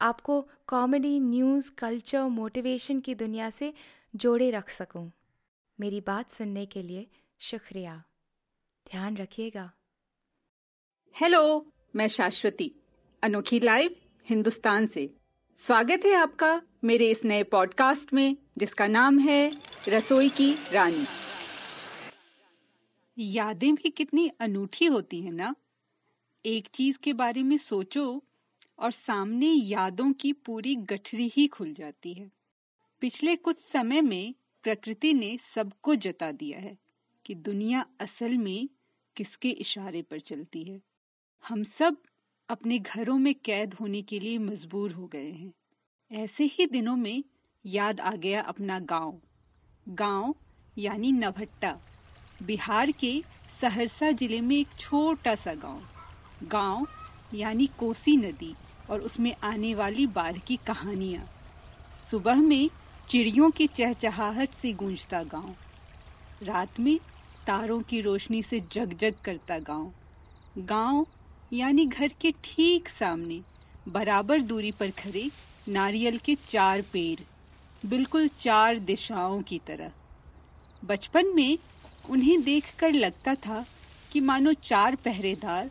आपको comedy news culture motivation की दुनिया से जोड़े रख सकूँ। मेरी बात सुनने के लिए शुक्रिया। ध्यान रखिएगा। हेलो मैं शाश्वती, अनोखी लाइव हिंदुस्तान से। स्वागत है आपका मेरे इस नए पॉडकास्ट में, जिसका नाम है रसोई की रानी। यादें भी कितनी अनूठी होती है ना? एक चीज़ के बारे में सोचो और सामने यादों की पूरी गठरी ही खुल जाती है। पिछले कुछ समय में प्रकृति ने सबको जता दिया है कि दुनिया असल में किसके इशारे पर चलती है। हम सब अपने घरों में कैद होने के लिए मजबूर हो गए हैं। ऐसे ही दिनों में याद आ गया अपना गाँव। गाँव यानी नभट्टा बिहार के सहरसा ज़िले में एक छोटा सा गाँव। गाँव यानी कोसी नदी। और उसमें आने वाली बाढ़ की कहानियाँ। सुबह में चिड़ियों की चहचहाहट से गूंजता गाँव। रात में तारों की रोशनी से जगजग करता गाँव। गाँव, यानी घर के ठीक सामने, बराबर दूरी पर खड़े नारियल के चार पेड़, बिल्कुल चार दिशाओं की तरह। बचपन में उन्हें देखकर लगता था कि मानो चार पहरेदार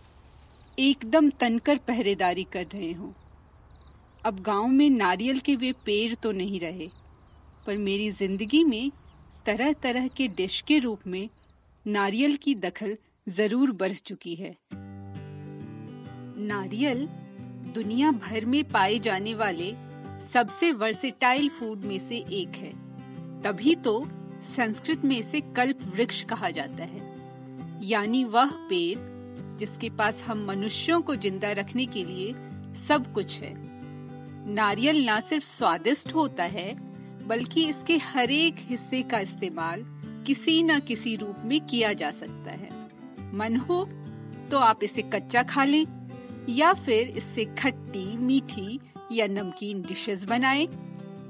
एकदम तनकर पहरेदारी कर रहे हों। अब गाँव में नारियल के वे पेड़ तो नहीं रहे, पर मेरी ज़िंदगी में तरह तरह के डिश के रूप में नारियल की दखल ज़रूर बढ़ चुकी है। नारियल दुनिया भर में पाए जाने वाले सबसे वर्सेटाइल फ़ूड में से एक है। तभी तो संस्कृत में इसे कल्प वृक्ष कहा जाता है, यानी वह पेड़ जिसके पास हम मनुष्यों को ज़िंदा रखने के लिए सब कुछ है। नारियल ना सिर्फ़ स्वादिष्ट होता है, बल्कि इसके हर एक हिस्से का इस्तेमाल किसी न किसी रूप में किया जा सकता है। मन हो तो आप इसे कच्चा खा लें, या फिर इससे खट्टी, मीठी या नमकीन डिशेस बनाएँ।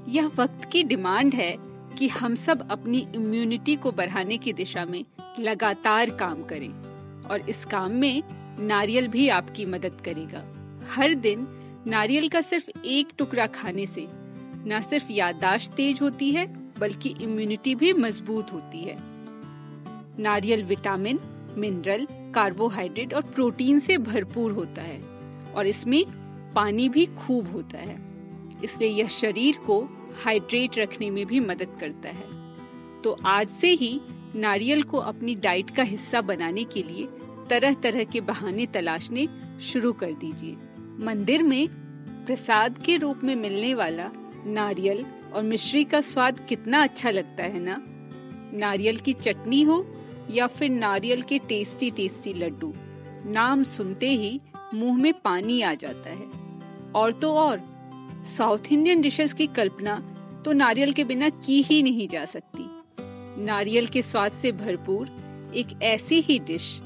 यह वक्त की डिमांड है कि हम सब अपनी इम्यूनिटी को बढ़ाने की दिशा में लगातार काम करें। और इस काम में नारियल भी आपकी मदद करेगा। हर दिन नारियल का सिर्फ़ एक टुकड़ा खाने से न सिर्फ़ याददाश्त तेज होती है, बल्कि इम्यूनिटी भी मज़बूत होती है। नारियल विटामिन मिनरल कार्बोहाइड्रेट और प्रोटीन से भरपूर होता है और इसमें पानी भी खूब होता है। इसलिए यह शरीर को हाइड्रेट रखने में भी मदद करता है। तो आज से ही नारियल को अपनी डाइट का हिस्सा बनाने के लिए तरह तरह के बहाने तलाशने शुरू कर दीजिए। मंदिर में प्रसाद के रूप में मिलने वाला नारियल और मिश्री का स्वाद कितना अच्छा लगता है ना? नारियल की चटनी हो या फिर नारियल के टेस्टी टेस्टी लड्डू। नाम सुनते ही मुँह में पानी आ जाता है। और तो और साउथ इंडियन डिशेस की कल्पना तो नारियल के बिना की ही नहीं जा सकती। नारियल के स्वाद से भरपूर एक ऐसी ही डिश,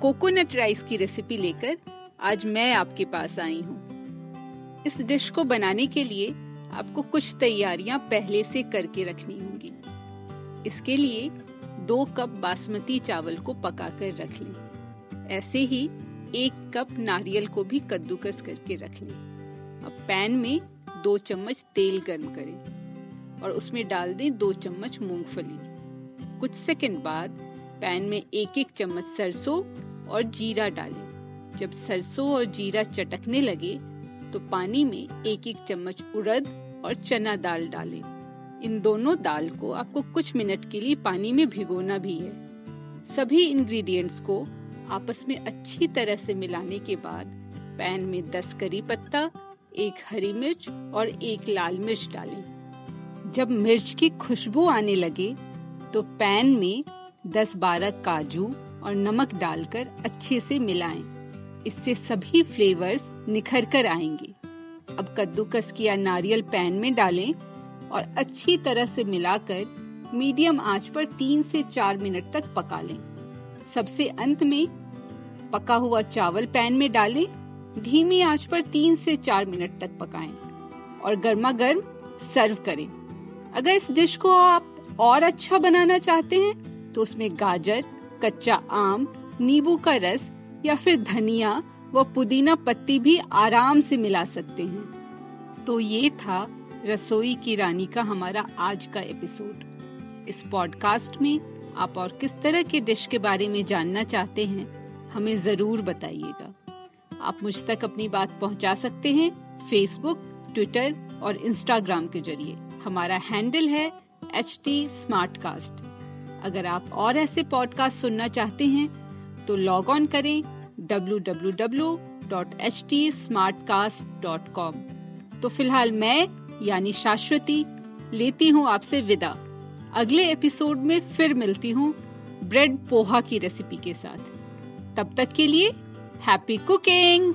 कोकोनट राइस की रेसिपी लेकर आज मैं आपके पास आई हूँ। इस डिश को बनाने के लिए आपको कुछ तैयारियाँ पहले से करके रखनी होंगी। इसके लिए दो कप बासमती चावल को पकाकर रख लें। ऐसे ही एक कप नारियल को भी कद्दूकस करके रख लें। अब पैन में दो चम्मच तेल गर्म करें और उसमें डाल दें दो चम्मच मूंगफली। कुछ सेकंड बाद पैन में एक एक चम्मच सरसों और जीरा डालें। जब सरसों और जीरा चटकने लगे तो पानी में एक एक चम्मच उड़द और चना दाल डालें। इन दोनों दाल को आपको कुछ मिनट के लिए पानी में भिगोना भी है। सभी इंग्रेडिएंट्स को आपस में अच्छी तरह से मिलाने के बाद पैन में 10 करी पत्ता, एक हरी मिर्च और एक लाल मिर्च डालें। जब मिर्च की खुशबू आने लगे तो पैन में 10-12 काजू और नमक डालकर अच्छे से मिलाएँ। इससे सभी फ्लेवर्स निखर कर आएँगे। अब कद्दूकस किया नारियल पैन में डालें और अच्छी तरह से मिलाकर मीडियम आँच पर तीन से चार मिनट तक पका लें। सबसे अंत में पका हुआ चावल पैन में डालें। धीमी आँच पर तीन से चार मिनट तक पकाएँ और गर्मा गर्म सर्व करें। अगर इस डिश को आप और अच्छा बनाना चाहते हैं तो उसमें गाजर, कच्चा आम, नींबू का रस या फिर धनिया व पुदीना पत्ती भी आराम से मिला सकते हैं। तो ये था रसोई की रानी का हमारा आज का एपिसोड। इस पॉडकास्ट में आप और किस तरह के डिश के बारे में जानना चाहते हैं, हमें ज़रूर बताइएगा। आप मुझ तक अपनी बात पहुँचा सकते हैं फेसबुक ट्विटर और इंस्टाग्राम के ज़रिए। हमारा हैंडल है एच टी स्मार्ट कास्ट अगर आप और ऐसे पॉडकास्ट सुनना चाहते हैं तो लॉग ऑन करें W W W dot H www.htsmartcast.com तो फ़िलहाल मैं, यानी शाश्वती, लेती हूँ आपसे विदा। अगले एपिसोड में फिर मिलती हूँ ब्रेड पोहा की रेसिपी के साथ। तब तक के लिए हैप्पी कुकिंग